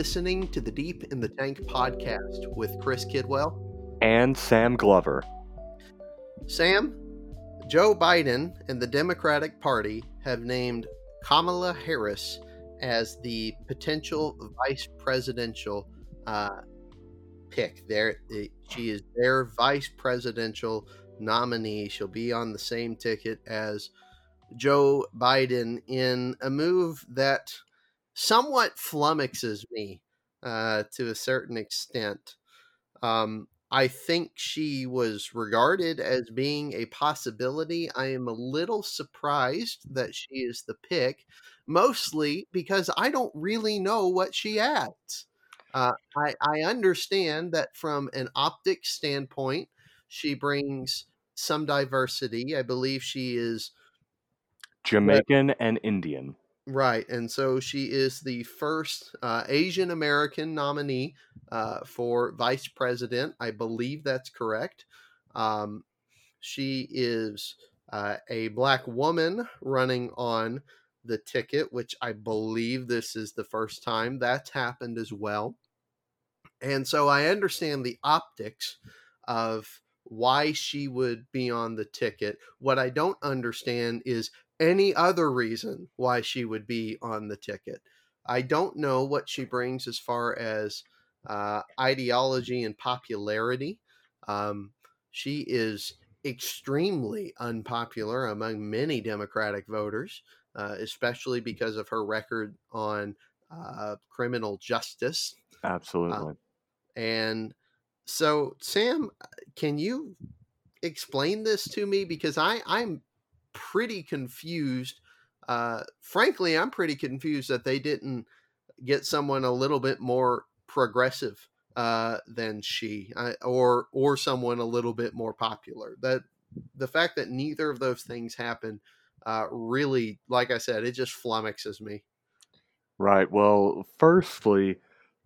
Listening to the Deep in the Tank podcast with Chris Kidwell and Sam Glover. Sam, Joe Biden and the Democratic Party have named Kamala Harris as the potential vice presidential uh, pick. There, she is their vice presidential nominee. She'll be on the same ticket as Joe Biden in a move that somewhat flummoxes me uh, to a certain extent. Um, I think she was regarded as being a possibility. I am a little surprised that she is the pick, mostly because I don't really know what she adds. Uh, I, I understand that from an optic standpoint, she brings some diversity. I believe she is Jamaican and Indian. Right. And so she is the first uh, Asian American nominee uh, for vice president. I believe that's correct. Um, she is uh, a black woman running on the ticket, which I believe this is the first time that's happened as well. And so I understand the optics of why she would be on the ticket. What I don't understand is any other reason why she would be on the ticket. I don't know what she brings as far as uh, ideology and popularity. Um, she is extremely unpopular among many Democratic voters, uh, especially because of her record on uh, criminal justice. Absolutely. and so, Sam, can you explain this to me? Because I, I'm pretty confused. Uh, frankly, I'm pretty confused that they didn't get someone a little bit more progressive uh, than she, uh, or or someone a little bit more popular. That the fact that neither of those things happen uh, really, like I said, it just flummoxes me. Right. Well, firstly,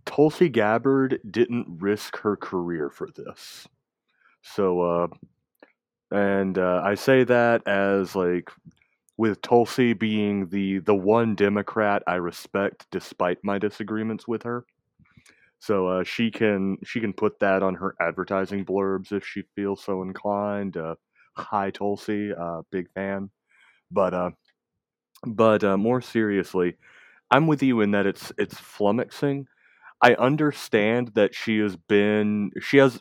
Tulsi Gabbard didn't risk her career for this. So, uh, and uh, I say that as like with Tulsi being the the one Democrat I respect despite my disagreements with her. So uh, she can she can put that on her advertising blurbs if she feels so inclined. Uh, hi Tulsi, uh, big fan. But uh, but uh, more seriously, I'm with you in that it's it's flummoxing. I understand that she has been she has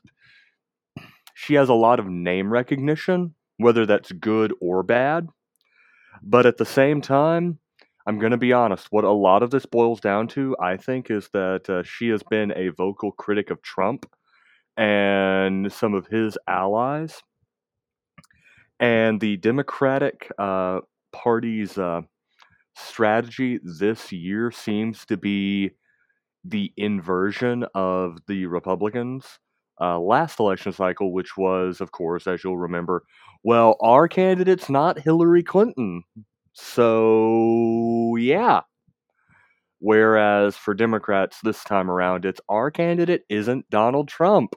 she has a lot of name recognition, whether that's good or bad. But at the same time, I'm going to be honest, what a lot of this boils down to, I think, is that uh, she has been a vocal critic of Trump and some of his allies. And the Democratic uh, Party's uh, strategy this year seems to be the inversion of the Republicans uh, last election cycle, which was, of course, as you'll remember, well, our candidate's not Hillary Clinton. So, yeah. Whereas for Democrats this time around, it's our candidate isn't Donald Trump.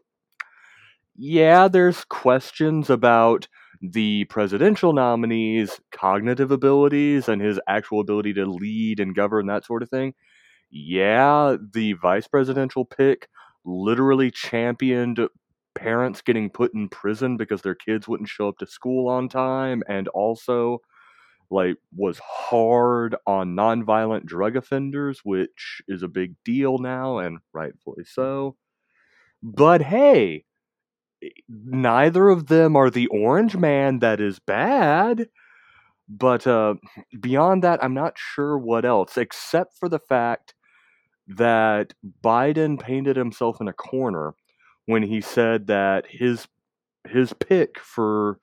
Yeah, there's questions about the presidential nominee's cognitive abilities and his actual ability to lead and govern, that sort of thing. Yeah, the vice presidential pick literally championed parents getting put in prison because their kids wouldn't show up to school on time and also like was hard on nonviolent drug offenders which is a big deal now and rightfully so. But hey neither of them are the orange man that is bad but uh, beyond that i'm not sure what else except for the fact that Biden painted himself in a corner when he said that his his pick for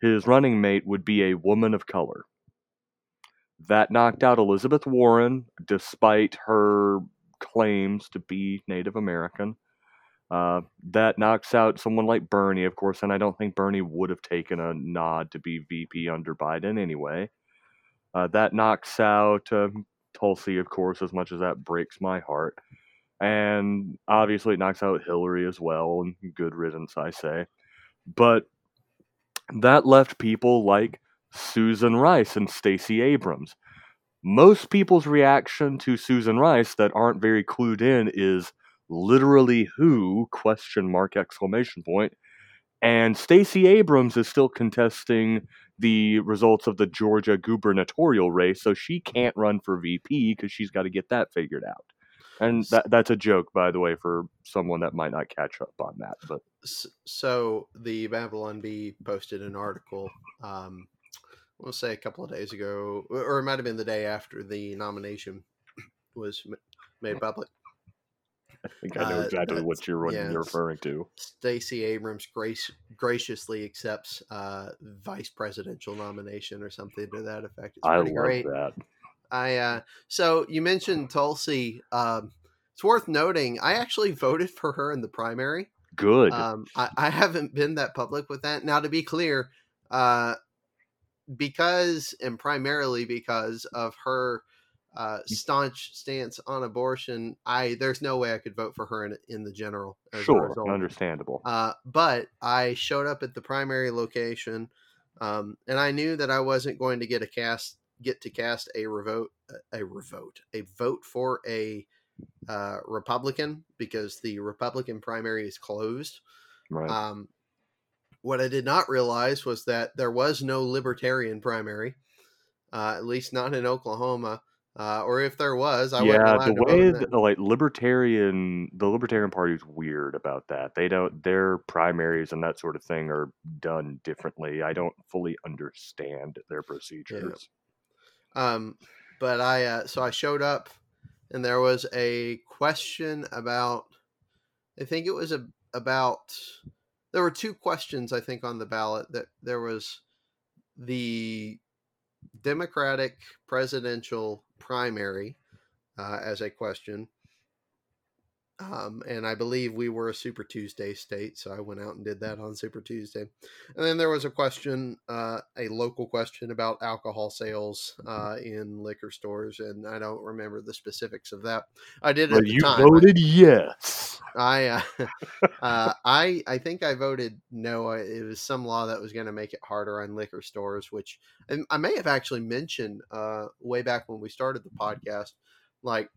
his running mate would be a woman of color. That knocked out Elizabeth Warren, despite her claims to be Native American. Uh, that knocks out someone like Bernie, of course, and I don't think Bernie would have taken a nod to be VP under Biden anyway. Uh, that knocks out uh, Tulsi, of course, as much as that breaks my heart. And obviously, it knocks out Hillary as well, and good riddance, I say. But that left people like Susan Rice and Stacey Abrams. most people's reaction to Susan Rice that aren't very clued in is literally who question mark exclamation point and Stacey Abrams is still contesting the results of the Georgia gubernatorial race so she can't run for VP cuz she's got to get that figured out. And that, that's a joke by the way for someone that might not catch up on that but so the Babylon Bee posted an article um we'll say a couple of days ago, or it might have been the day after the nomination was made public. I think I know uh, exactly what you're, yeah, you're referring to. Stacey Abrams grace, graciously accepts uh, vice presidential nomination or something to that effect. It's I love great. that. I uh, so you mentioned Tulsi. Um, it's worth noting. I actually voted for her in the primary. Good. Um, I, I haven't been that public with that. Now, to be clear, uh, because and primarily because of her uh, mm. staunch stance on abortion, I there's no way I could vote for her in in the general. sure, understandable. Uh, but I showed up at the primary location, um, and I knew that I wasn't going to get a cast get to cast a revote a revote a vote for a uh, Republican because the Republican primary is closed. Right. Um, what I did not realize was that there was no libertarian primary, uh, at least not in Oklahoma. Uh, or if there was, I yeah, the way the, like libertarian, the Libertarian Party is weird about that. They don't their primaries and that sort of thing are done differently. I don't fully understand their procedures. Yeah. Um, but I uh, so I showed up, and there was a question about, I think it was a about there were two questions I think on the ballot that there was the Democratic presidential primary uh, as a question. Um, and I believe we were a Super Tuesday state, so I went out and did that on Super Tuesday. And then there was a question, uh, a local question about alcohol sales uh, in liquor stores, and I don't remember the specifics of that. I did. Well, you time. voted yes. I, uh, uh, I, I think I voted no. It was some law that was going to make it harder on liquor stores, which I may have actually mentioned uh, way back when we started the podcast. Like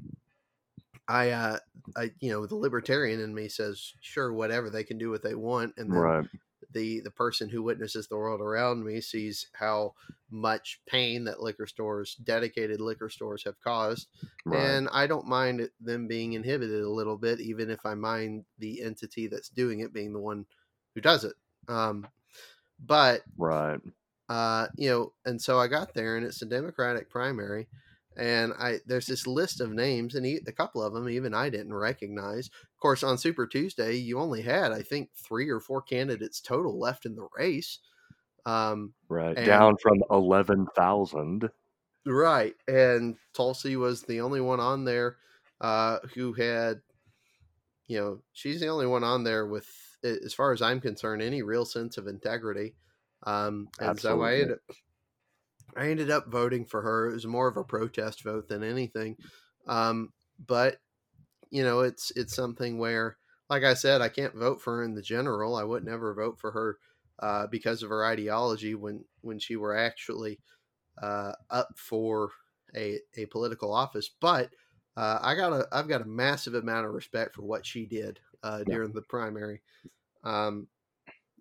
I, uh, I, you know, the libertarian in me says, sure, whatever they can do what they want, and then right. the the person who witnesses the world around me sees how much pain that liquor stores, dedicated liquor stores, have caused, right. and I don't mind them being inhibited a little bit, even if I mind the entity that's doing it being the one who does it. Um, but right, uh, you know, and so I got there, and it's a Democratic primary and I there's this list of names, and a couple of them even I didn't recognize. Of course, on Super Tuesday, you only had I think three or four candidates total left in the race. Um, right, and, down from eleven thousand. Right, and Tulsi was the only one on there uh, who had, you know, she's the only one on there with, as far as I'm concerned, any real sense of integrity. Um, and Absolutely. so I ended, I ended up voting for her. It was more of a protest vote than anything. Um, but you know, it's it's something where, like I said, I can't vote for her in the general. I would never vote for her uh, because of her ideology when when she were actually uh, up for a a political office. But uh, I got a I've got a massive amount of respect for what she did uh, during yeah. the primary. Um,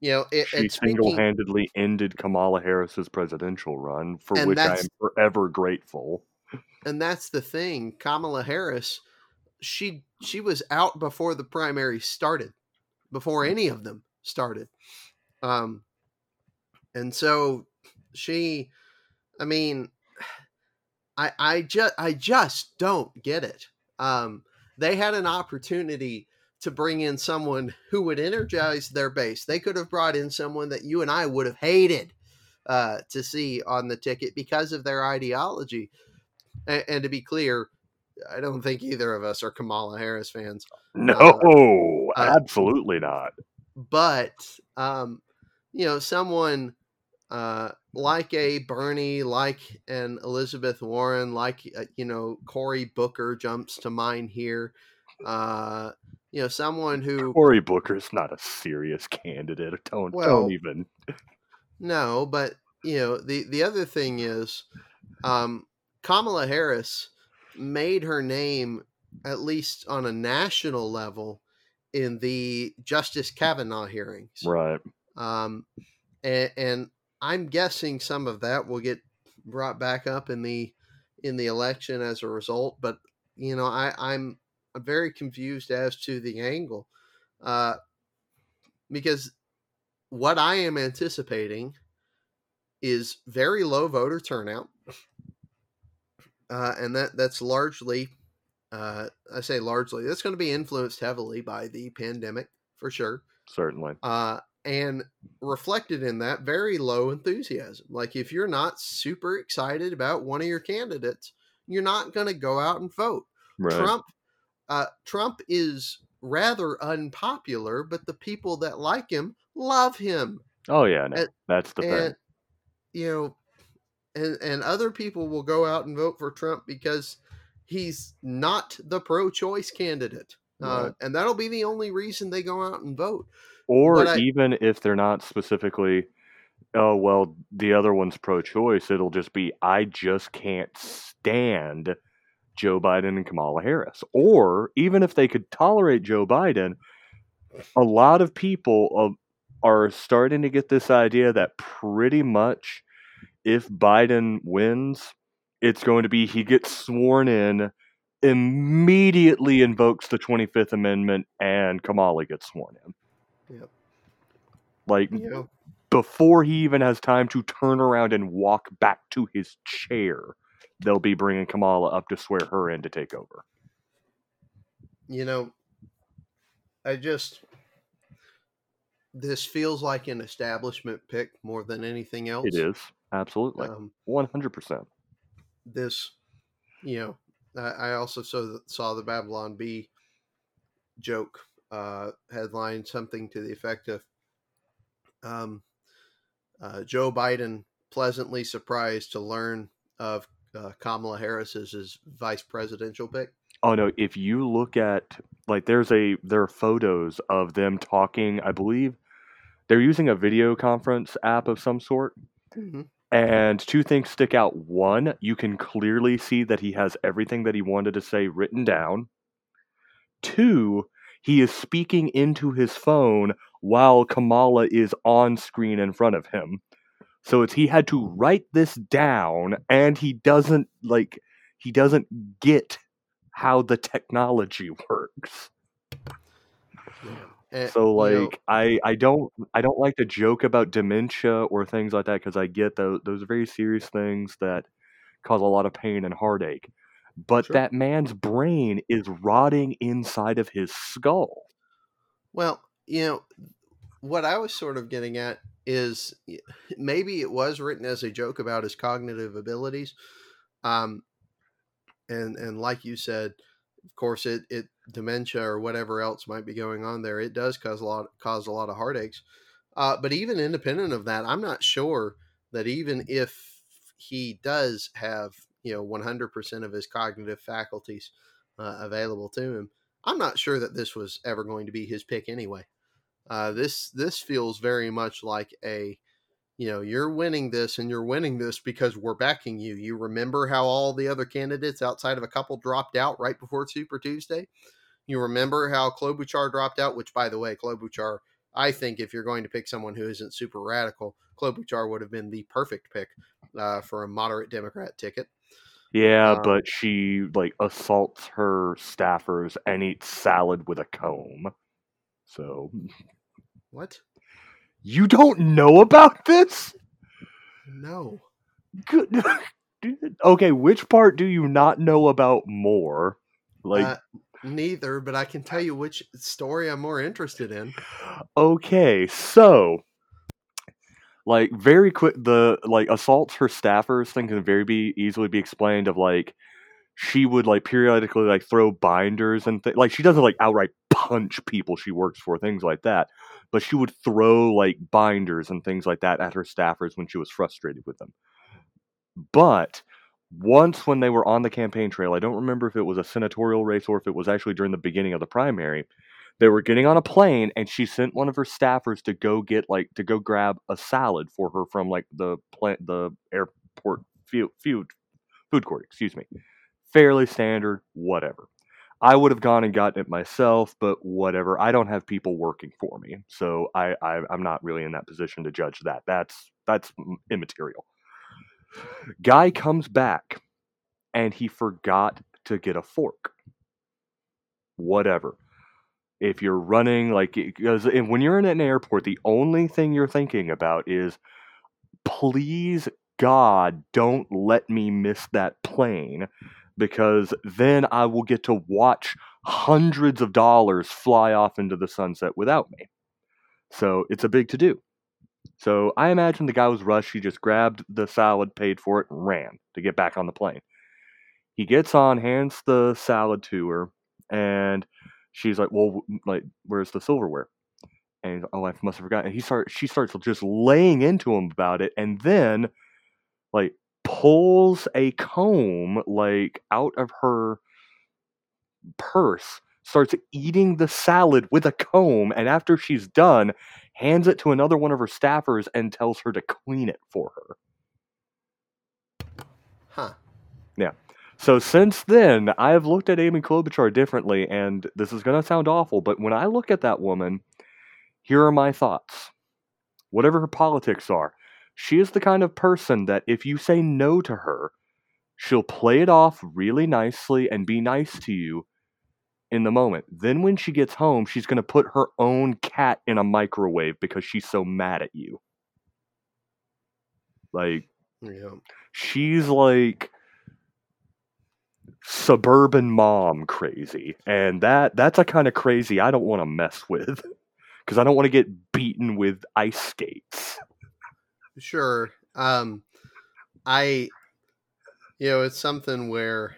you know, it, she single-handedly ended Kamala Harris's presidential run, for which I am forever grateful. And that's the thing, Kamala Harris, she she was out before the primary started, before any of them started, um, and so she, I mean, I I just I just don't get it. Um, they had an opportunity to bring in someone who would energize their base. They could have brought in someone that you and I would have hated uh, to see on the ticket because of their ideology. And, and, to be clear, I don't think either of us are Kamala Harris fans. No, uh, absolutely not. But um, you know, someone uh, like a Bernie, like an Elizabeth Warren, like uh, you know Cory Booker jumps to mind here. Uh, you know, someone who Cory Booker's not a serious candidate. Don't well, don't even. No, but you know, the the other thing is, um, Kamala Harris made her name, at least on a national level, in the Justice Kavanaugh hearings. Right. Um, and, and I'm guessing some of that will get brought back up in the in the election as a result. But you know, I, I'm very confused as to the angle, uh, because what I am anticipating is very low voter turnout, uh, and that that's largely, uh, I say largely, that's going to be influenced heavily by the pandemic for sure. Certainly. Uh, and reflected in that very low enthusiasm. Like if you're not super excited about one of your candidates, you're not going to go out and vote. Right. Trump, uh, Trump is rather unpopular, but the people that like him love him. Oh yeah, no, And- that's the thing. you know, and and other people will go out and vote for Trump because he's not the pro-choice candidate, uh, and that'll be the only reason they go out and vote. Or I- even if they're not specifically, oh well, the other one's pro-choice. It'll just be I just can't stand Joe Biden and Kamala Harris. Or even if they could tolerate Joe Biden, a lot of people are starting to get this idea that pretty much if Biden wins, it's going to be he gets sworn in, immediately invokes the 25th Amendment, and Kamala gets sworn in. Yep. Like know, before he even has time to turn around and walk back to his chair, they'll be bringing Kamala up to swear her in to take over. you know, I just this feels like an establishment pick more than anything else. It is absolutely Um, one hundred percent. this, you know, I, I also saw the, saw the Babylon Bee joke uh, headline, something to the effect of um, uh, Joe Biden pleasantly surprised to learn of uh, Kamala Harris's his vice presidential pick. Oh no! If you look at like, there's a there are photos of them talking. I believe they're using a video conference app of some sort. And two things stick out. One, you can clearly see that he has everything that he wanted to say written down. Two, he is speaking into his phone while Kamala is on screen in front of him. So it's he had to write this down and he doesn't like he doesn't get how the technology works. And, So you know, like I I don't I don't like to joke about dementia or things like that because I get those those are very serious things that cause a lot of pain and heartache. But Sure. that man's brain is rotting inside of his skull. Well, you know, what I was sort of getting at is maybe it was written as a joke about his cognitive abilities. Um, and, and like you said, of course, it, it dementia or whatever else might be going on there, it does cause a lot, cause a lot of heartaches. Uh, but even independent of that, I'm not sure that even if he does have, you know, 100% of his cognitive faculties uh, available to him, I'm not sure that this was ever going to be his pick anyway. Uh, this this feels very much like a, you know, you're winning this and you're winning this because we're backing you. You remember how all the other candidates outside of a couple dropped out right before Super Tuesday. You remember how Klobuchar dropped out, which by the way, Klobuchar, I think if you're going to pick someone who isn't super radical, Klobuchar would have been the perfect pick uh, for a moderate Democrat ticket. Yeah, Um, but she like assaults her staffers and eats salad with a comb. So What? you don't know about this? No. Good. okay, which part do you not know about more? Like uh, neither, but I can tell you which story I'm more interested in. Okay, so like very quick the like assaults her staffers thing can very be easily be explained of like she would like periodically like throw binders and th- like she doesn't like outright punch people she works for things like that but she would throw like binders and things like that at her staffers when she was frustrated with them but once when they were on the campaign trail i don't remember if it was a senatorial race or if it was actually during the beginning of the primary they were getting on a plane and she sent one of her staffers to go get like to go grab a salad for her from like the plant the airport food food food court, excuse me. Fairly standard, whatever. I would have gone and gotten it myself, but whatever. I don't have people working for me, so I, I I'm not really in that position to judge that. That's that's immaterial. Guy comes back, and he forgot to get a fork. Whatever. If you're running like because when you're in an airport, the only thing you're thinking about is, please God, don't let me miss that plane because then I will get to watch hundreds of dollars fly off into the sunset without me. So it's a big to do. So I imagine the guy was rushed. He just grabbed the salad, paid for it, and ran to get back on the plane. He gets on, hands the salad to her, and she's like, "Well, like, where's the silverware?" And oh, I must have forgotten. And he start, she starts just laying into him about it, and then, like, pulls a comb like out of her purse, starts eating the salad with a comb, and after she's done, hands it to another one of her staffers and tells her to clean it for her. Huh. Yeah. So since then, I have looked at Amy Klobuchar differently, and this is going to sound awful, but when I look at that woman, here are my thoughts. Whatever her politics are, she is the kind of person that if you say no to her, she'll play it off really nicely and be nice to you in the moment. Then when she gets home, she's going to put her own cat in a microwave because she's so mad at you. Like, Yeah. she's like suburban mom crazy and that that's a kind of crazy i don't want to mess with because i don't want to get beaten with ice skates Sure. Um, I, you know, it's something where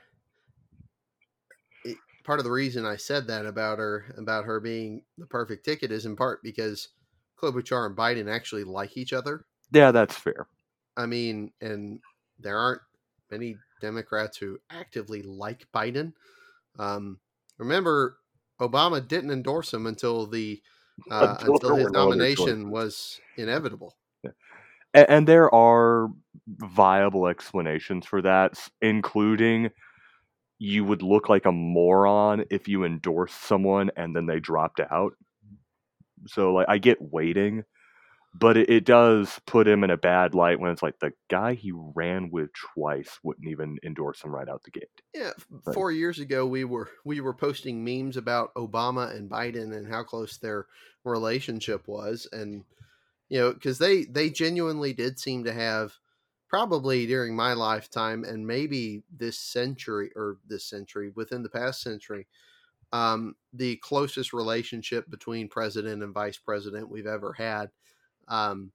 it, part of the reason I said that about her, about her being the perfect ticket, is in part because Klobuchar and Biden actually like each other. yeah that's fair I mean, and there aren't many Democrats who actively like Biden. Um, remember, Obama didn't endorse him until the uh, Until until his were no other nomination was inevitable. And, and there are viable explanations for that including you would look like a moron if you endorsed someone and then they dropped out so like i get waiting but it, it does put him in a bad light when it's like the guy he ran with twice wouldn't even endorse him right out the gate Yeah, Right. four years ago we were we were posting memes about Obama and Biden and how close their relationship was, and you know because they they genuinely did seem to have probably during my lifetime and maybe this century or this century within the past century um, the closest relationship between president and vice president we've ever had. Um,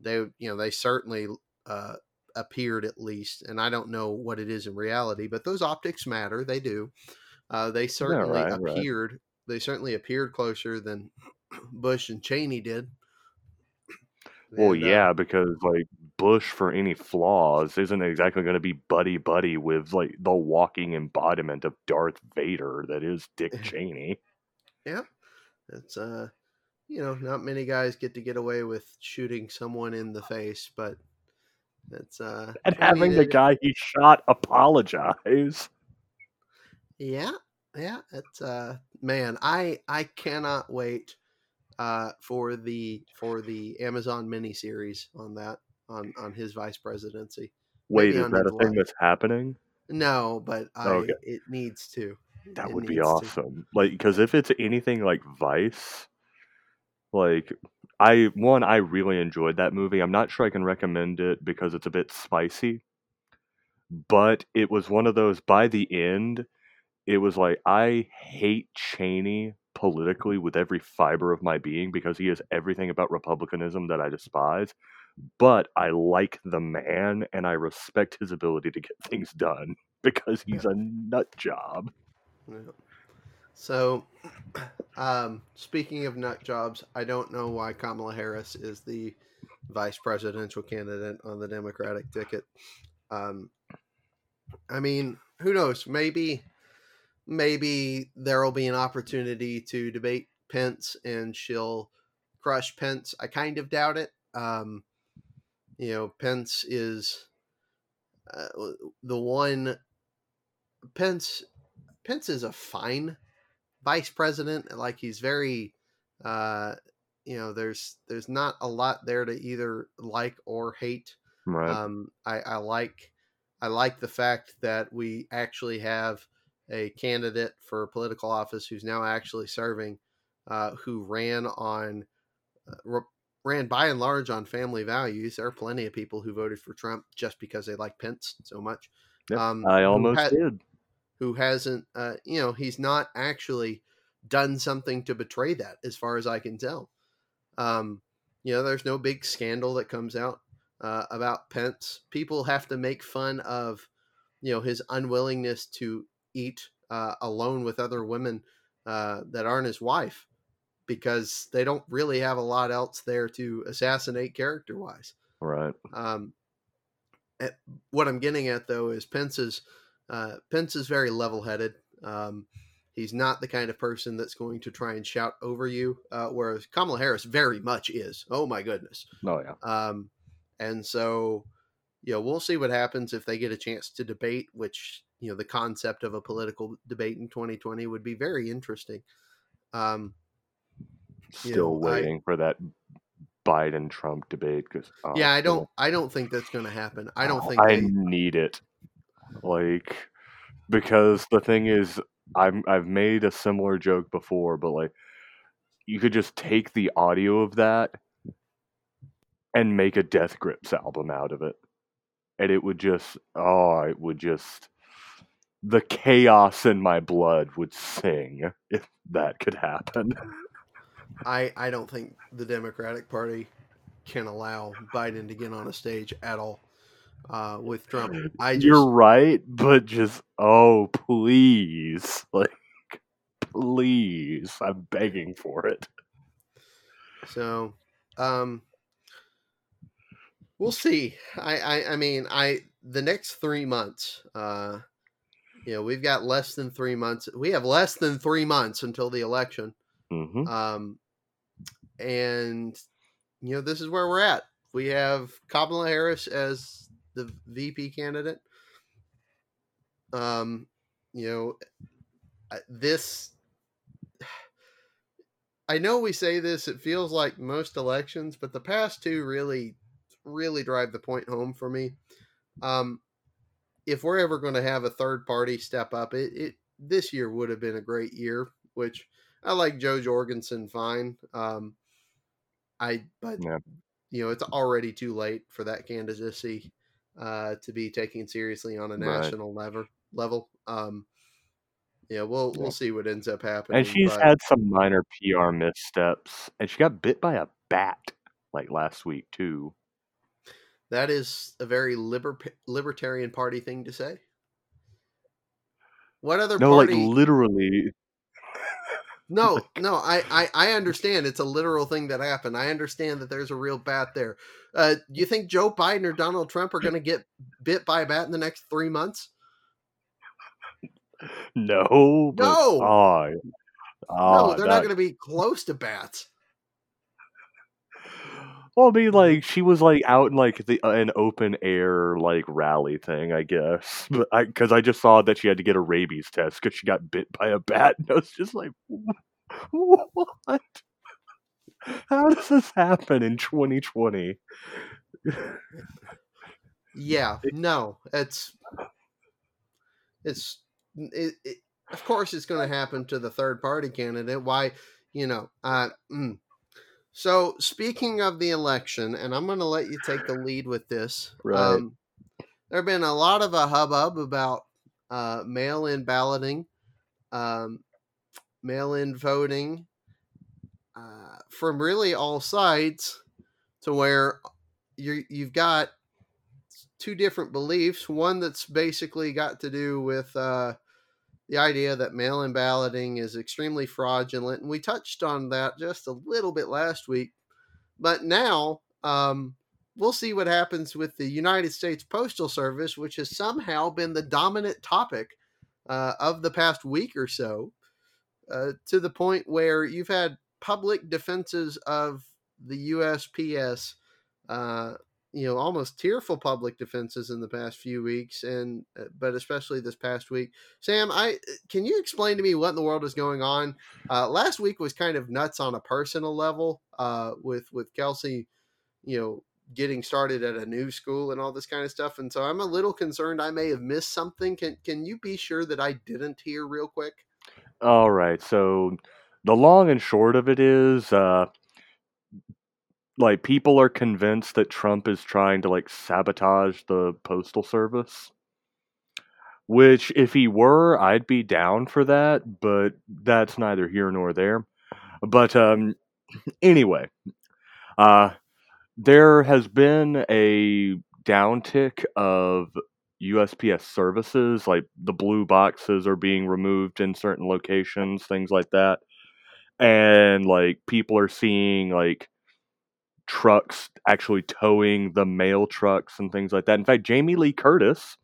they you know they certainly uh, appeared at least, and I don't know what it is in reality, but those optics matter. They do. Uh, they certainly right, right. appeared. They certainly appeared closer than Bush and Cheney did. Well And, uh, yeah because like bush for any flaws isn't exactly going to be buddy buddy with like the walking embodiment of darth vader that is dick cheney Yeah, it's uh, you know, not many guys get to get away with shooting someone in the face, but it's uh, and having the guy he shot apologize. Yeah, yeah. It's uh man, I I cannot wait uh for the for the Amazon miniseries on that on on his vice presidency. Wait, Maybe is that a thing life. that's happening? No, but I Okay. it needs to. That It would be needs to. awesome. Like, because if it's anything like Vice, like I one I really enjoyed that movie. I'm not sure I can recommend it because it's a bit spicy, but it was one of those. By the end, it was like I hate Cheney politically with every fiber of my being because he is everything about republicanism that I despise. But I like the man and I respect his ability to get things done because he's a nut job. So, um, speaking of nut jobs, I don't know why Kamala Harris is the vice presidential candidate on the Democratic ticket. Um, I mean, who knows? Maybe, maybe there will be an opportunity to debate Pence, and she'll crush Pence. I kind of doubt it. Um, you know, Pence is uh, the one Pence Pence is a fine vice president. Like he's very, uh, you know, there's there's not a lot there to either like or hate. Right. Um, I, I like I like the fact that we actually have a candidate for political office who's now actually serving, uh, who ran on uh, ran by and large on family values. There are plenty of people who voted for Trump just because they like Pence so much. Yep, Um, I who almost had- did. who hasn't uh, you know he's not actually done something to betray that as far as i can tell um, you know there's no big scandal that comes out uh, about pence people have to make fun of you know his unwillingness to eat uh, alone with other women uh, that aren't his wife because they don't really have a lot else there to assassinate character wise Right. um, eh, what I'm getting at though is Pence is uh, Pence is very level-headed. Um, he's not the kind of person that's going to try and shout over you, uh, whereas Kamala Harris very much is. Oh my goodness! Oh yeah. Um, and so, you know, we'll see what happens if they get a chance to debate. Which you know, the concept of a political debate in 2020 would be very interesting. Um, Still know, I- waiting for that Biden Trump debate because yeah, I don't, I don't think that's going to happen. I don't think Oh, I they, need it. Like because the thing is I'm I've made a similar joke before, but like you could just take the audio of that and make a Death Grips album out of it. And it would just oh, it would just the chaos in my blood would sing if that could happen. I, I don't think the Democratic Party can allow Biden to get on a stage at all uh, with Trump. I just, You're right, but just oh please, like please, I'm begging for it. so um, we'll see. I, I I mean I the next three months. Uh, you know we've got less than three months. We have less than three months until the election. hmm Um, and you know this is where we're at. We have Kamala Harris as the VP candidate. Um, you know, this. I know we say this. It feels like most elections, but the past two really, really drive the point home for me. Um, if we're ever going to have a third party step up, it, it this year would have been a great year. Which I like Jo Jorgensen fine. Um, I but Yeah. you know it's already too late for that candidacy uh, to be taken seriously on a Right. national level. Level. Um, yeah, we'll Yeah. we'll see what ends up happening. And she's but- had some minor PR missteps, and she got bit by a bat like last week too. That is a very liber- libertarian party thing to say. What other No, party? like literally. No, no, I, I, I understand it's a literal thing that happened. I understand that there's a real bat there. Uh, do you think Joe Biden or Donald Trump are going to get bit by a bat in the next three months? No, but, No! Oh, no, oh, they're not going to be close to bats. Well, I mean, like she was like out in like the uh, an open air like rally thing, I guess. But I because I just saw that she had to get a rabies test because she got bit by a bat, and I was just like, what? How does this happen in 2020? Yeah, no, it's it's it, it, of course it's going to happen to the third party candidate. Why, you know, uh, mm. So speaking of the election, and I'm going to let you take the lead with this. Right. Um, there have been a lot of a hubbub about uh, mail-in balloting, um, mail-in voting uh, from really all sides, to where you you've got two different beliefs. One that's basically got to do with uh, the idea that mail in balloting is extremely fraudulent. And we touched on that just a little bit last week. But now um, we'll see what happens with the United States Postal Service, which has somehow been the dominant topic uh, of the past week or so, uh, to the point where you've had public defenses of the USPS. Uh, you know almost tearful public defenses in the past few weeks and uh, but especially this past week. Sam i uh, can you explain to me what in the world is going on? Uh, last week was kind of nuts on a personal level uh, with with kelsey you know getting started at a new school and all this kind of stuff and so i'm a little concerned i may have missed something. Can can you be sure that i didn't hear real quick? All right so the long and short of it is uh like people are convinced that Trump is trying to like sabotage the postal service. Which if he were, I'd be down for that, but that's neither here nor there. But um anyway, uh there has been a downtick of USPS services, like the blue boxes are being removed in certain locations, things like that. And like people are seeing like trucks actually towing the mail trucks and things like that. In fact, Jamie Lee Curtis,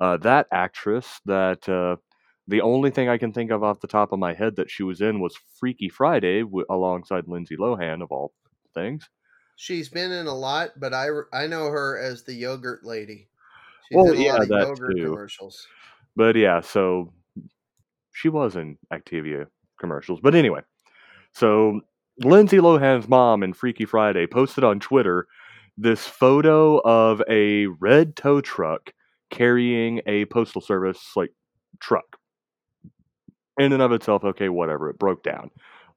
uh, that actress, that uh, the only thing I can think of off the top of my head that she was in was Freaky Friday w- alongside Lindsay Lohan, of all things. She's been in a lot, but I, I know her as the yogurt lady. She's well, yeah, that too. commercials. But yeah, so she was in Activia commercials. But anyway, so Lindsay Lohan's mom in Freaky Friday posted on Twitter this photo of a red tow truck carrying a postal service like truck. In and of itself, okay, whatever, it broke down.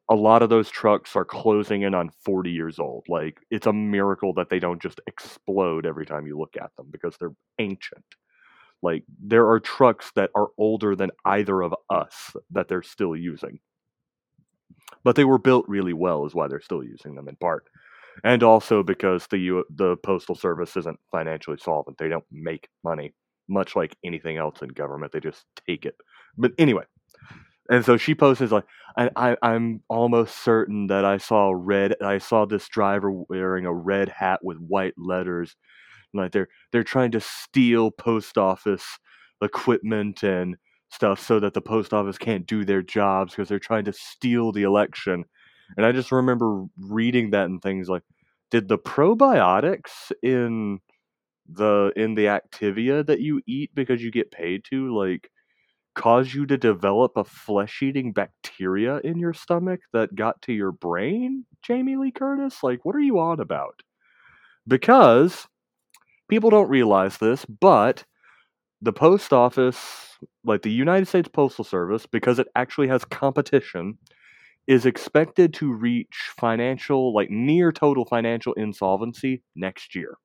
A lot of those trucks are closing in on 40 years old. Like, it's a miracle that they don't just explode every time you look at them because they're ancient. Like, there are trucks that are older than either of us that they're still using but they were built really well, is why they're still using them in part, and also because the U- the postal service isn't financially solvent; they don't make money, much like anything else in government. They just take it. But anyway, and so she posts like, I, I, I'm almost certain that I saw red. I saw this driver wearing a red hat with white letters. Like they're they're trying to steal post office equipment and stuff so that the post office can't do their jobs because they're trying to steal the election. And I just remember reading that and things like, did the probiotics in the in the Activia that you eat because you get paid to like cause you to develop a flesh-eating bacteria in your stomach that got to your brain, Jamie Lee Curtis? Like what are you on about? Because people don't realize this, but the post office, like the United States Postal Service, because it actually has competition, is expected to reach financial, like near total financial insolvency next year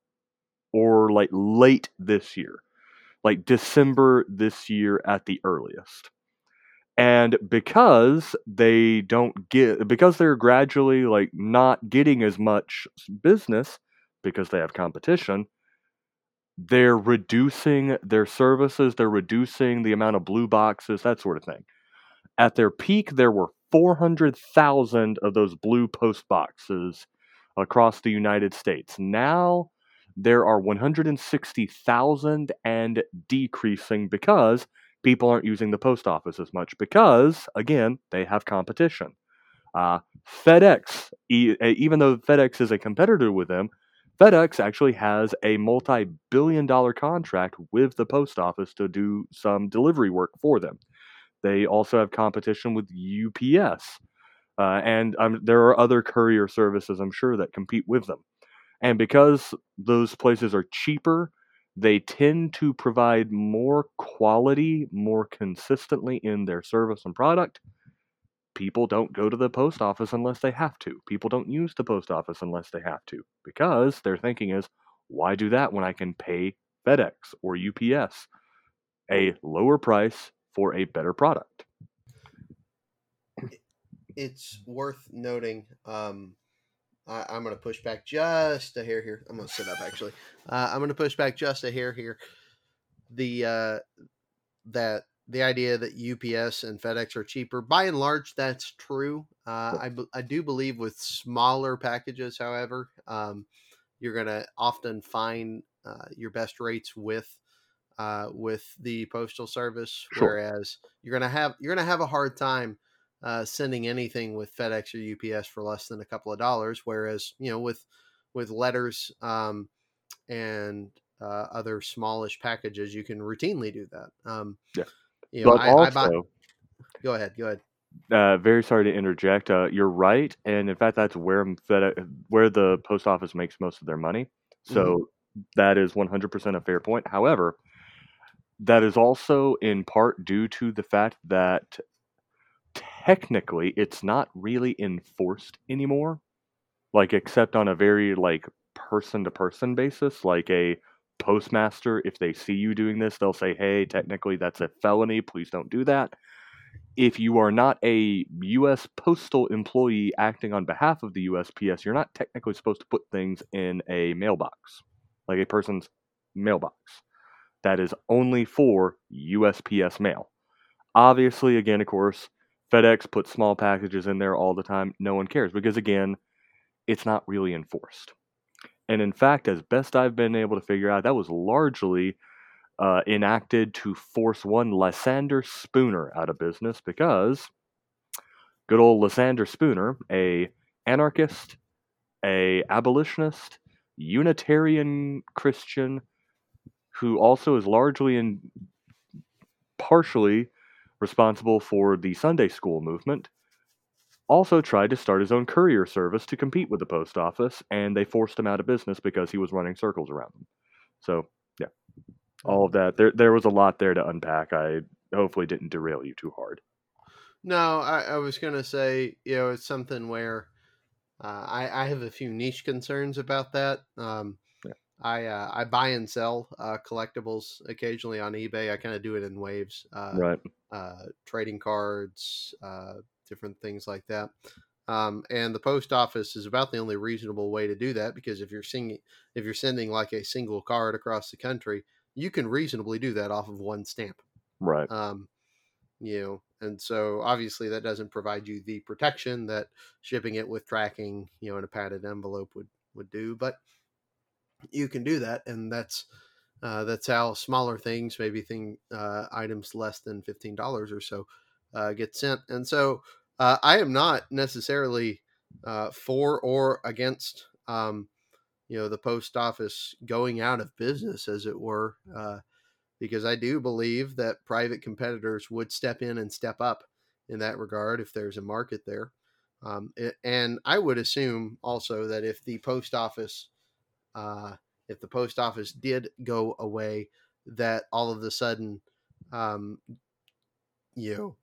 or like late this year, like December this year at the earliest. And because they don't get, because they're gradually like not getting as much business because they have competition, they're reducing their services, they're reducing the amount of blue boxes, that sort of thing. At their peak, there were 400,000 of those blue post boxes across the United States. Now there are 160,000 and decreasing because people aren't using the post office as much because, again, they have competition. Uh, FedEx, e- even though FedEx is a competitor with them, FedEx actually has a multi billion dollar contract with the post office to do some delivery work for them. They also have competition with UPS. Uh, and um, there are other courier services, I'm sure, that compete with them. And because those places are cheaper, they tend to provide more quality more consistently in their service and product people don't go to the post office unless they have to. People don't use the post office unless they have to because their thinking is, why do that when I can pay FedEx or UPS a lower price for a better product? It's worth noting. Um, I, am going to push back just a hair here. I'm going to sit up actually. Uh, I'm going to push back just a hair here. The uh, that the idea that UPS and FedEx are cheaper. By and large, that's true. Uh, I, I do believe with smaller packages, however, um, you're going to often find uh, your best rates with uh, with the postal service, sure. whereas you're going to have you're going to have a hard time uh, sending anything with FedEx or UPS for less than a couple of dollars. Whereas you know with with letters, um, and uh, other smallish packages, you can routinely do that. Um, Yeah. You know, but I, also, I buy, go ahead. Go ahead. uh, very sorry to interject. Uh, you're right, and in fact, that's where FedEx, where the post office makes most of their money. So that is 100% a fair point. However, that is also in part due to the fact that technically it's not really enforced anymore like except on a very like person to person basis like a postmaster if they see you doing this they'll say hey technically that's a felony please don't do that. If you are not a US postal employee acting on behalf of the USPS you're not technically supposed to put things in a mailbox like a person's mailbox. That is only for USPS mail. Obviously again of course FedEx puts small packages in there all the time. No one cares because again it's not really enforced. And in fact, as best I've been able to figure out, that was largely uh, enacted to force one Lysander Spooner out of business because good old Lysander Spooner, a anarchist, a abolitionist, Unitarian Christian, who also is largely and partially responsible for the Sunday school movement, also tried to start his own courier service to compete with the post office, and they forced him out of business because he was running circles around them. So, yeah, all of that. There, there was a lot there to unpack. I hopefully didn't derail you too hard. No, I, I was going to say, you know, it's something where uh, I, I have a few niche concerns about that. Um, Yeah. I uh, I buy and sell uh, collectibles occasionally on eBay. I kind of do it in waves. Uh, right. uh, trading cards, uh, different things like that. Um, and the post office is about the only reasonable way to do that because if you're singing, if you're sending like a single card across the country, you can reasonably do that off of one stamp. Right. Um, you know, and so obviously that doesn't provide you the protection that shipping it with tracking, you know, in a padded envelope would would do. But you can do that, and that's uh, that's how smaller things, maybe thing uh, items less than fifteen dollars or so, uh, get sent. And so uh, I am not necessarily uh, for or against, um, you know, the post office going out of business, as it were, uh, because I do believe that private competitors would step in and step up in that regard if there's a market there. Um, and I would assume also that if the post office uh, if the post office did go away, that all of a sudden, um, you know,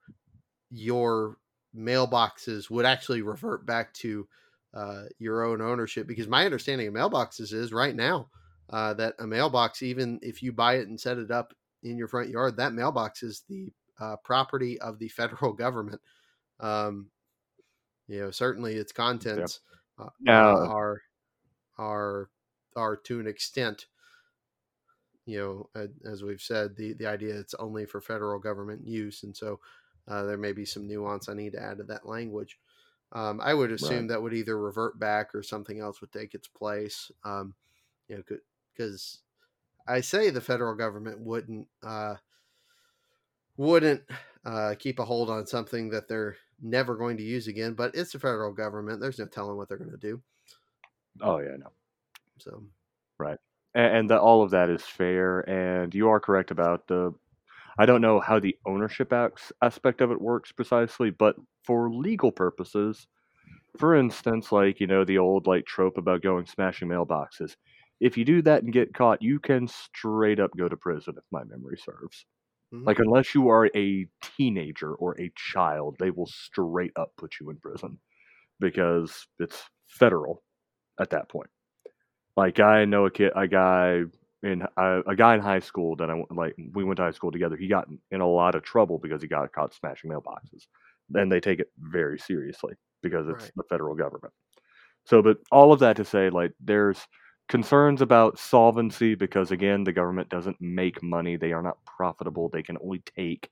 your mailboxes would actually revert back to uh, your own ownership. Because my understanding of mailboxes is right now uh, that a mailbox, even if you buy it and set it up in your front yard, that mailbox is the uh, property of the federal government. Um, you know, certainly its contents uh, Now- uh, are are are to an extent you know uh, as we've said the the idea it's only for federal government use and so uh, there may be some nuance i need to add to that language um, i would assume Right. that would either revert back or something else would take its place um, you know because i say the federal government wouldn't uh, wouldn't uh, keep a hold on something that they're never going to use again but it's the federal government there's no telling what they're going to do Oh yeah, no. so right, and, and that all of that is fair and you are correct about the i don't know how the ownership acts, aspect of it works precisely but for legal purposes for instance like you know the old like trope about going smashing mailboxes if you do that and get caught you can straight up go to prison if my memory serves Mhm. like unless you are a teenager or a child they will straight up put you in prison because it's federal at that point like I know a kid, a guy in a, uh, a guy in high school that I like. We went to high school together. He got in, in a lot of trouble because he got caught smashing mailboxes, and they take it very seriously because it's Right. the federal government. So, but all of that to say, like, there's concerns about solvency because again, the government doesn't make money. They are not profitable. They can only take,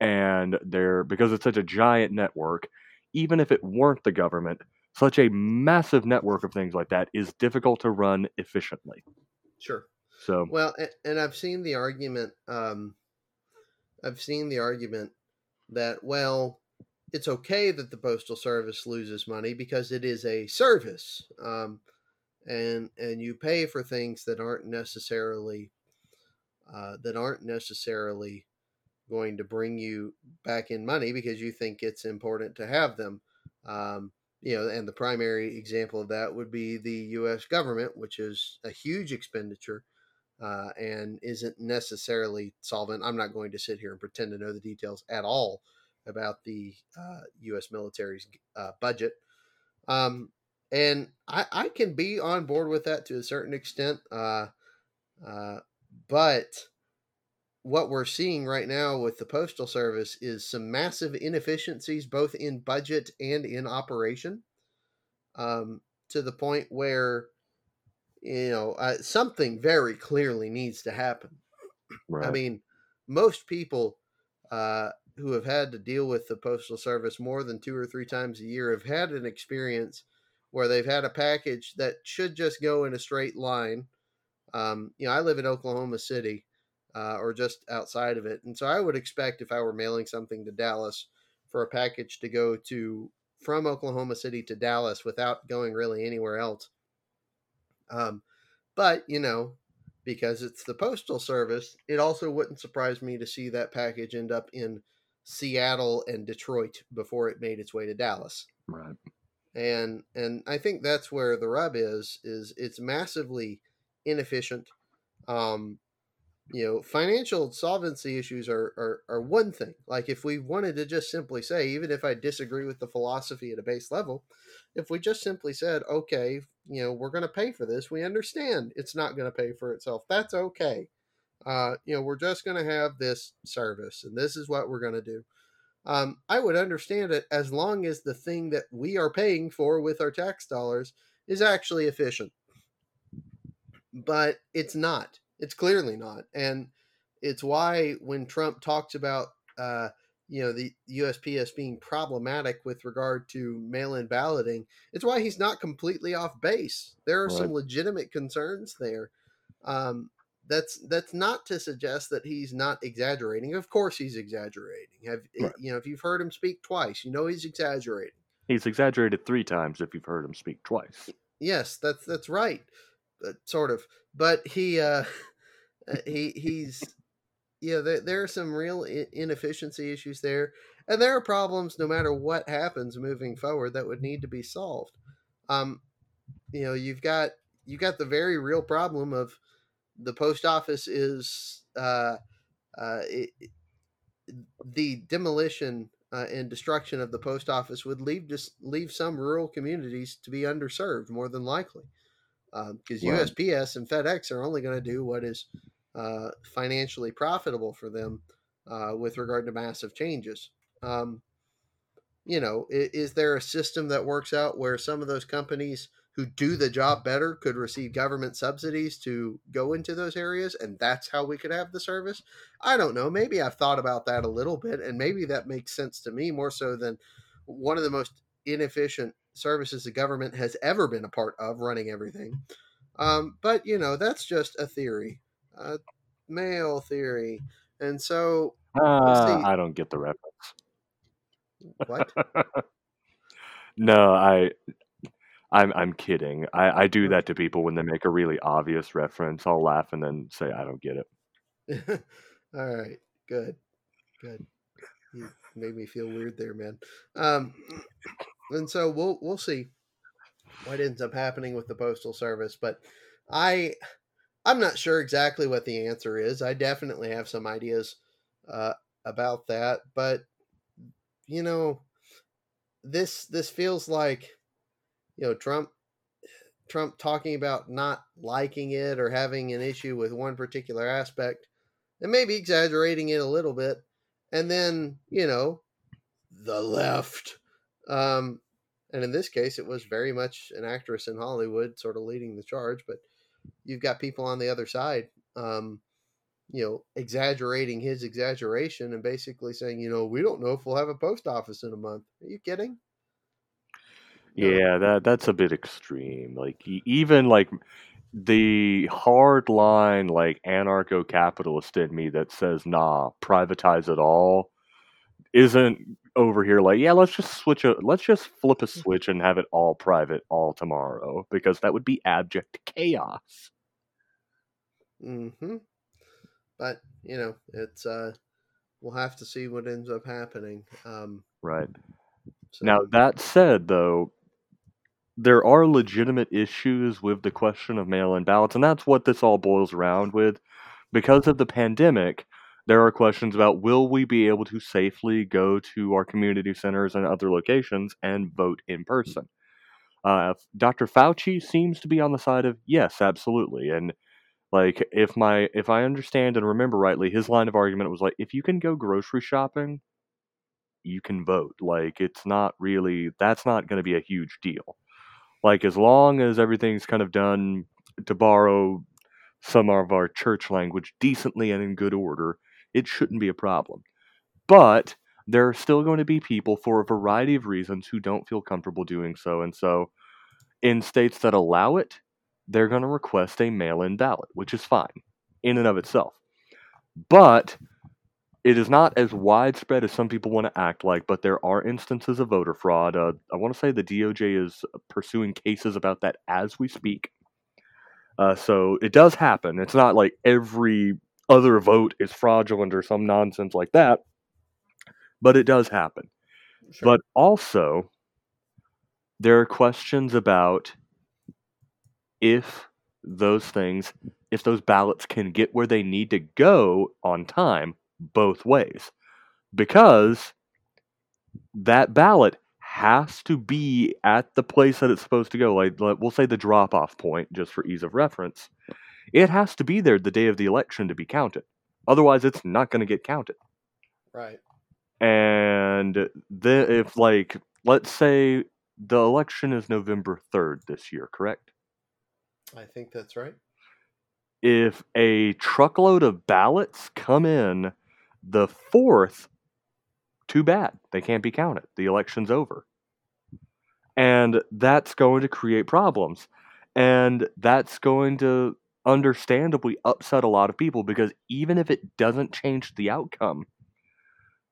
and they're because it's such a giant network. Even if it weren't the government, such a massive network of things like that is difficult to run efficiently. sure So, Well, and, and I've seen the argument. Um, I've seen the argument that well, it's okay that the postal service loses money because it is a service. Um, and and you pay for things that aren't necessarily uh, that aren't necessarily going to bring you back in money because you think it's important to have them. Um, you know, and the primary example of that would be the U.S. government, which is a huge expenditure uh, and isn't necessarily solvent. I'm not going to sit here and pretend to know the details at all about the uh, U.S. military's uh, budget. Um, and I, I, can be on board with that to a certain extent. Uh, uh, but what we're seeing right now with the postal service is some massive inefficiencies both in budget and in operation um, to the point where you know uh, something very clearly needs to happen right. i mean most people uh, who have had to deal with the postal service more than two or three times a year have had an experience where they've had a package that should just go in a straight line um, you know i live in oklahoma city uh, or just outside of it. And so I would expect if I were mailing something to Dallas for a package to go to from Oklahoma City to Dallas without going really anywhere else. Um, but you know, because it's the postal service, it also wouldn't surprise me to see that package end up in Seattle and Detroit before it made its way to Dallas. Right. And and I think that's where the rub is is it's massively inefficient. Um, you know, financial solvency issues are, are, are one thing. Like if we wanted to just simply say, even if I disagree with the philosophy at a base level, if we just simply said, okay, you know, we're going to pay for this, we understand it's not going to pay for itself. That's okay. Uh, you know, we're just going to have this service and this is what we're going to do. Um, I would understand it as long as the thing that we are paying for with our tax dollars is actually efficient. But it's not it's clearly not, and it's why when Trump talks about uh, you know the USPS being problematic with regard to mail-in balloting, it's why he's not completely off base. There are right. some legitimate concerns there. Um, that's that's not to suggest that he's not exaggerating. Of course, he's exaggerating. Have right. you know if you've heard him speak twice, you know he's exaggerating. He's exaggerated three times if you've heard him speak twice. Yes, that's that's right, uh, sort of. But he uh, uh, he he's yeah there, there are some real inefficiency issues there and there are problems no matter what happens moving forward that would need to be solved um you know you've got you got the very real problem of the post office is uh uh it, the demolition uh, and destruction of the post office would leave just leave some rural communities to be underserved more than likely because um, USPS and FedEx are only going to do what is uh, financially profitable for them uh, with regard to massive changes. Um, you know, is, is, there a system that works out where some of those companies who do the job better could receive government subsidies to go into those areas and that's how we could have the service? I don't know. Maybe I've thought about that a little bit and maybe that makes sense to me more so than one of the most inefficient services the government has ever been a part of running everything. Um, but you know, that's just a theory, a male theory, and so uh, I don't get the reference. What? no, I, I'm I'm kidding. I I do that to people when they make a really obvious reference. I'll laugh and then say I don't get it. All right, good, good. You made me feel weird there, man. Um, and so we'll we'll see what ends up happening with the postal service, but I I'm not sure exactly what the answer is. I definitely have some ideas uh, about that, but you know, this this feels like you know Trump Trump talking about not liking it or having an issue with one particular aspect and maybe exaggerating it a little bit and then you know the left um, and in this case, it was very much an actress in Hollywood sort of leading the charge, but you've got people on the other side, um, you know, exaggerating his exaggeration and basically saying, you know, we don't know if we'll have a post office in a month. Are you kidding? Yeah, that that's a bit extreme. Like even like the hard line like anarcho capitalist in me that says nah privatize it all isn't over here like, yeah, let's just switch a let's just flip a switch and have it all private all tomorrow because that would be abject chaos. Mhm. But, you know, it's uh we'll have to see what ends up happening. Um Right. so Now, that said, though, there are legitimate issues with the question of mail in ballots, and that's what this all boils around with. Because of the pandemic, there are questions about will we be able to safely go to our community centers and other locations and vote in person? Uh, Dr. Fauci seems to be on the side of yes, absolutely. And like if my if I understand and remember rightly, his line of argument was like if you can go grocery shopping, you can vote. Like it's not really that's not going to be a huge deal. Like as long as everything's kind of done to borrow some of our church language decently and in good order, it shouldn't be a problem. But there are still going to be people for a variety of reasons who don't feel comfortable doing so. And so, in states that allow it, they're going to request a mail in ballot, which is fine in and of itself. But it is not as widespread as some people want to act like, but there are instances of voter fraud. Uh, I want to say the DOJ is pursuing cases about that as we speak. Uh, so it does happen. It's not like every other vote is fraudulent or some nonsense like that, but it does happen. sure. But also, there are questions about if those things, if those ballots can get where they need to go on time, both ways. Because that ballot has to be at the place that it's supposed to go. Like, like, we'll say the drop off point, just for ease of reference. It has to be there the day of the election to be counted. Otherwise, it's not going to get counted. right. And then, if, like, let's say the election is November 3rd this year, correct? I think that's right. If a truckload of ballots come in the 4th, too bad. They can't be counted. The election's over. And that's going to create problems. And that's going to understandably upset a lot of people because even if it doesn't change the outcome,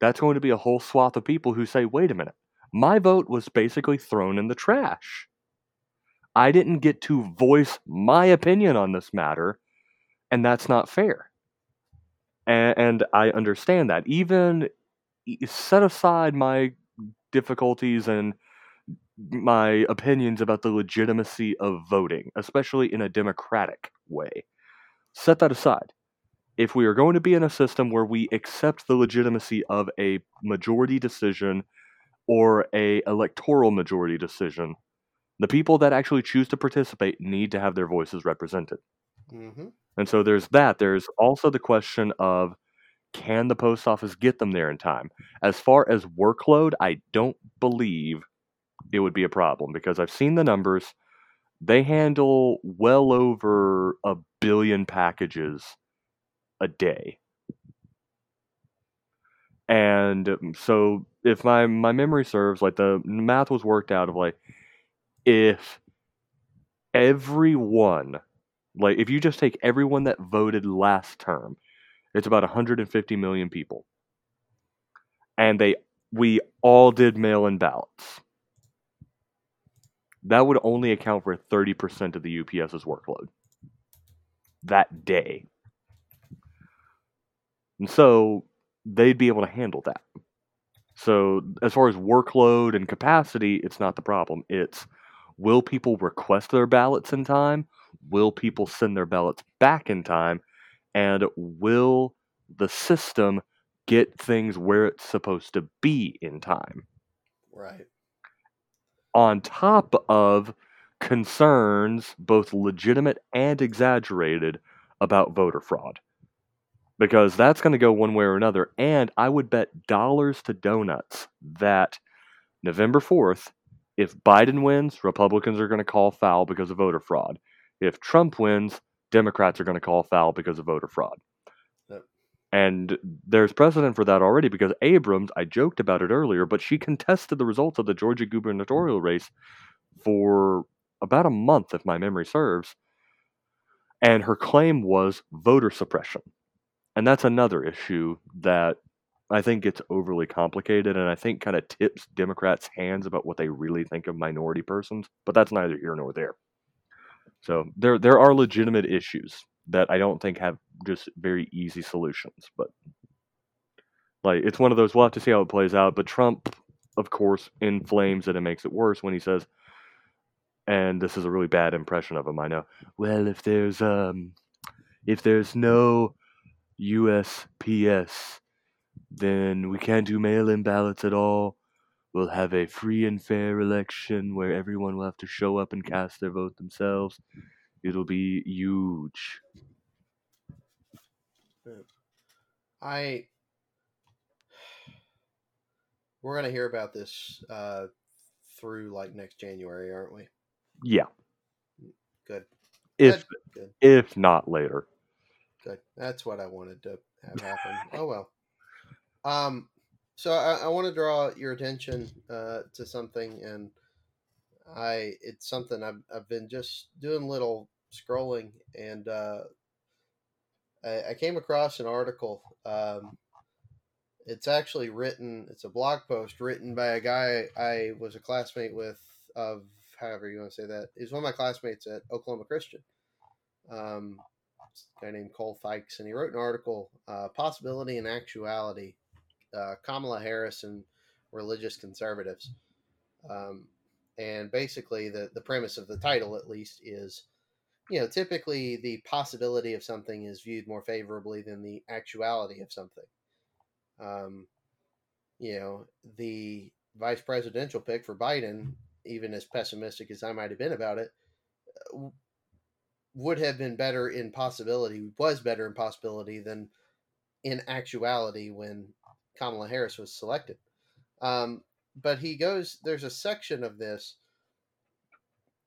that's going to be a whole swath of people who say, wait a minute, my vote was basically thrown in the trash. I didn't get to voice my opinion on this matter, and that's not fair. And, and I understand that. Even set aside my difficulties and my opinions about the legitimacy of voting, especially in a democratic way. Set that aside. If we are going to be in a system where we accept the legitimacy of a majority decision or a electoral majority decision, the people that actually choose to participate need to have their voices represented. Mm-hmm. And so there's that. There's also the question of can the post office get them there in time? As far as workload, I don't believe it would be a problem because I've seen the numbers. They handle well over a billion packages a day. And um, so if my my memory serves, like the math was worked out of like if everyone like if you just take everyone that voted last term, it's about 150 million people. And they we all did mail-in ballots. That would only account for 30% of the UPS's workload that day. And so they'd be able to handle that. So as far as workload and capacity, it's not the problem. It's will people request their ballots in time? Will people send their ballots back in time? And will the system get things where it's supposed to be in time? Right. On top of concerns, both legitimate and exaggerated, about voter fraud. Because that's going to go one way or another. And I would bet dollars to donuts that November 4th, if Biden wins, Republicans are going to call foul because of voter fraud. If Trump wins, Democrats are going to call foul because of voter fraud. And there's precedent for that already because Abrams, I joked about it earlier, but she contested the results of the Georgia gubernatorial race for about a month, if my memory serves. And her claim was voter suppression. And that's another issue that I think gets overly complicated, and I think kind of tips Democrats' hands about what they really think of minority persons. But that's neither here nor there. So there there are legitimate issues that I don't think have just very easy solutions. But like it's one of those we'll have to see how it plays out. But Trump, of course, inflames it and makes it worse when he says, and this is a really bad impression of him, I know. Well, if there's um if there's no USPS then we can't do mail in ballots at all. We'll have a free and fair election where everyone will have to show up and cast their vote themselves. It'll be huge. I we're gonna hear about this uh, through like next January, aren't we? Yeah. Good. If Good. if not later. Good. That's what I wanted to have happen. oh well. Um, so I, I want to draw your attention uh, to something, and I it's something I've I've been just doing little scrolling, and uh, I, I came across an article. Um, it's actually written. It's a blog post written by a guy I was a classmate with of however you want to say that. He's one of my classmates at Oklahoma Christian. Um, guy named Cole Fikes, and he wrote an article, uh, "Possibility and Actuality: uh, Kamala Harris and Religious Conservatives." Um, and basically, the the premise of the title, at least, is you know typically the possibility of something is viewed more favorably than the actuality of something. Um, you know, the vice presidential pick for Biden, even as pessimistic as I might have been about it, would have been better in possibility, was better in possibility than in actuality when Kamala Harris was selected. Um, but he goes, there's a section of this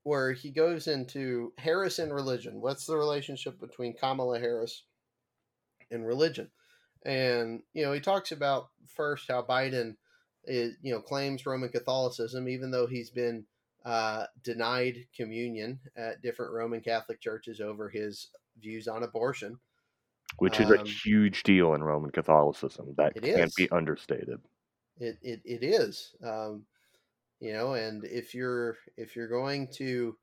where he goes into Harris and religion. What's the relationship between Kamala Harris and religion? And, you know, he talks about first how Biden is, you know, claims Roman Catholicism, even though he's been uh, denied communion at different Roman Catholic churches over his views on abortion. Which is a Um, huge deal in Roman Catholicism. That can't is. be understated. It it, it is. Um, you know, and if you're if you're going to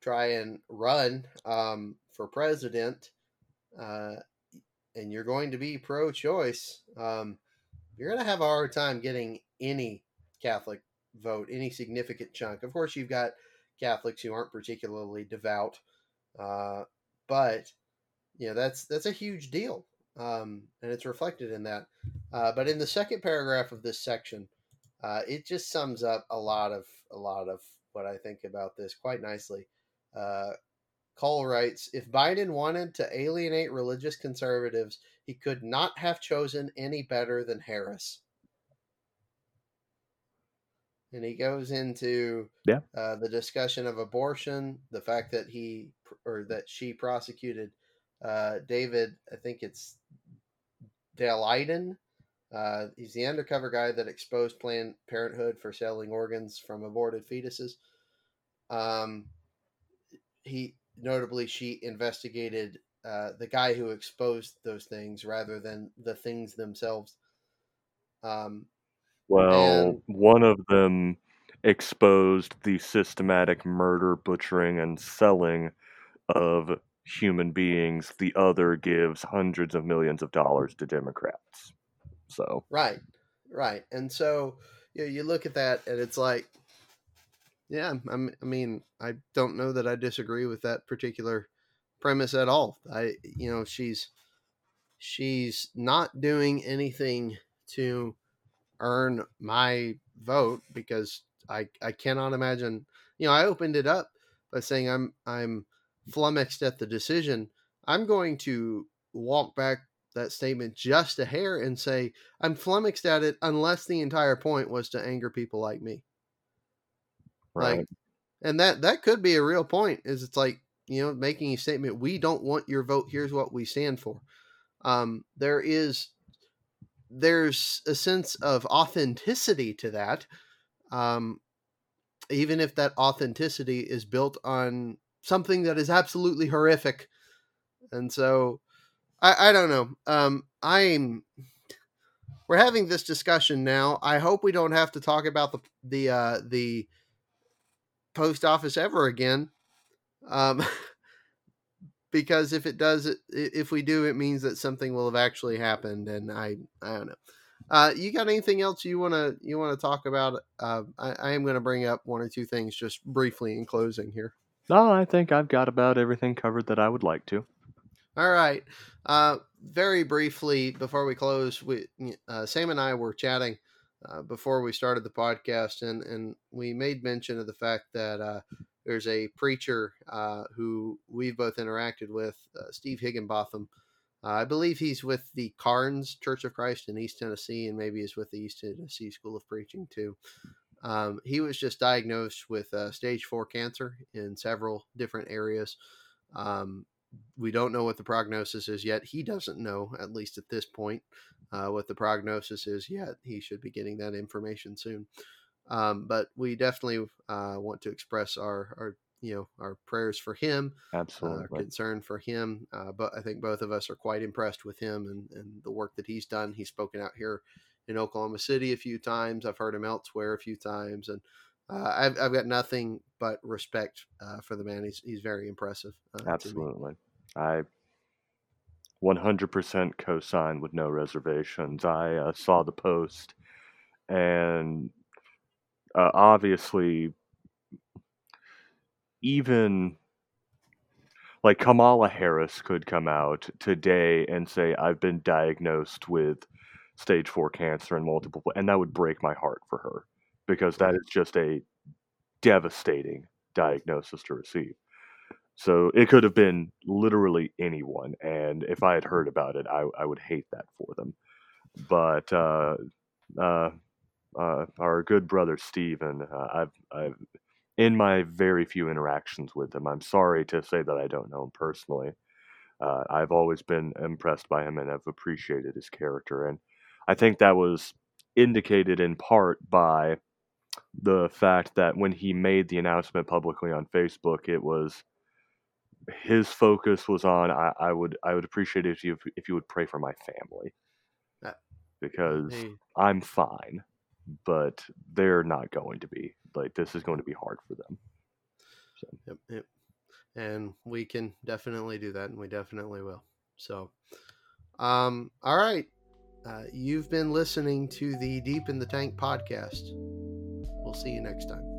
try and run um, for president, uh, and you're going to be pro-choice, um, you're going to have a hard time getting any Catholic vote, any significant chunk. Of course, you've got Catholics who aren't particularly devout, uh, but you know that's that's a huge deal, um, and it's reflected in that. Uh, but in the second paragraph of this section, uh, it just sums up a lot of a lot of what I think about this quite nicely. Uh, Cole writes, "If Biden wanted to alienate religious conservatives, he could not have chosen any better than Harris." And he goes into Yeah. uh, the discussion of abortion, the fact that he or that she prosecuted uh, David. I think it's Daleiden. Uh, he's the undercover guy that exposed Planned Parenthood for selling organs from aborted fetuses. Um, he notably she investigated uh, the guy who exposed those things rather than the things themselves. Um, Well, And- one of them exposed the systematic murder, butchering, and selling of human beings. The other gives hundreds of millions of dollars to Democrats. So, Right, right. And so you know, you look at that, and it's like, yeah, I'm, I mean, I don't know that I disagree with that particular premise at all. I, you know, she's she's not doing anything to earn my vote because I I cannot imagine. You know, I opened it up by saying I'm I'm flummoxed at the decision. I'm going to walk back that statement just a hair and say I'm flummoxed at it unless the entire point was to anger people like me. right. Like, and that that could be a real point. Is it's like you know making a statement. We don't want your vote. Here's what we stand for. Um, there is there's a sense of authenticity to that, um, even if that authenticity is built on something that is absolutely horrific. And so, I, I don't know. Um, I'm we're having this discussion now. I hope we don't have to talk about the the uh, the post office ever again. Um, because if it does, if we do, it means that something will have actually happened, and I I don't know. Uh, you got anything else you want to you want to talk about? Uh, I, I am going to bring up one or two things just briefly in closing here. No, I think I've got about everything covered that I would like to. All right. Uh, very briefly before we close, we uh, Sam and I were chatting uh, before we started the podcast, and and we made mention of the fact that uh, there's a preacher uh, who we've both interacted with, uh, Steve Higginbotham. I believe he's with the Karns Church of Christ in East Tennessee, and maybe is with the East Tennessee School of Preaching too. Um, he was just diagnosed with uh, stage four cancer in several different areas. Um, we don't know what the prognosis is yet. He doesn't know, at least at this point, uh, what the prognosis is yet. He should be getting that information soon. Um, but we definitely uh, want to express our, our you know our prayers for him uh, absolutely uh, concern for him uh, but i think both of us are quite impressed with him and, and the work that he's done he's spoken out here in oklahoma city a few times i've heard him elsewhere a few times and uh, I've, I've got nothing but respect uh, for the man he's, he's very impressive uh, absolutely. I 100% co-sign with no reservations. I saw the post and obviously even like Kamala Harris could come out today and say, I've been diagnosed with stage four cancer and multiple, and that would break my heart for her because that is just a devastating diagnosis to receive. So it could have been literally anyone, and if I had heard about it, I, I would hate that for them. But uh, uh, uh, our good brother Stephen, uh, I've I've in my very few interactions with him. I'm sorry to say that I don't know him personally. Uh, I've always been impressed by him and have appreciated his character. And I think that was indicated in part by the fact that when he made the announcement publicly on Facebook, it was his focus was on I, I would I would appreciate it if you if you would pray for my family uh, because hey. I'm fine, but they're not going to be like this is going to be hard for them. So. Yep, yep. And we can definitely do that, and we definitely will. So, um, all right. Uh, you've been listening to the Deep in the Tank podcast. We'll see you next time.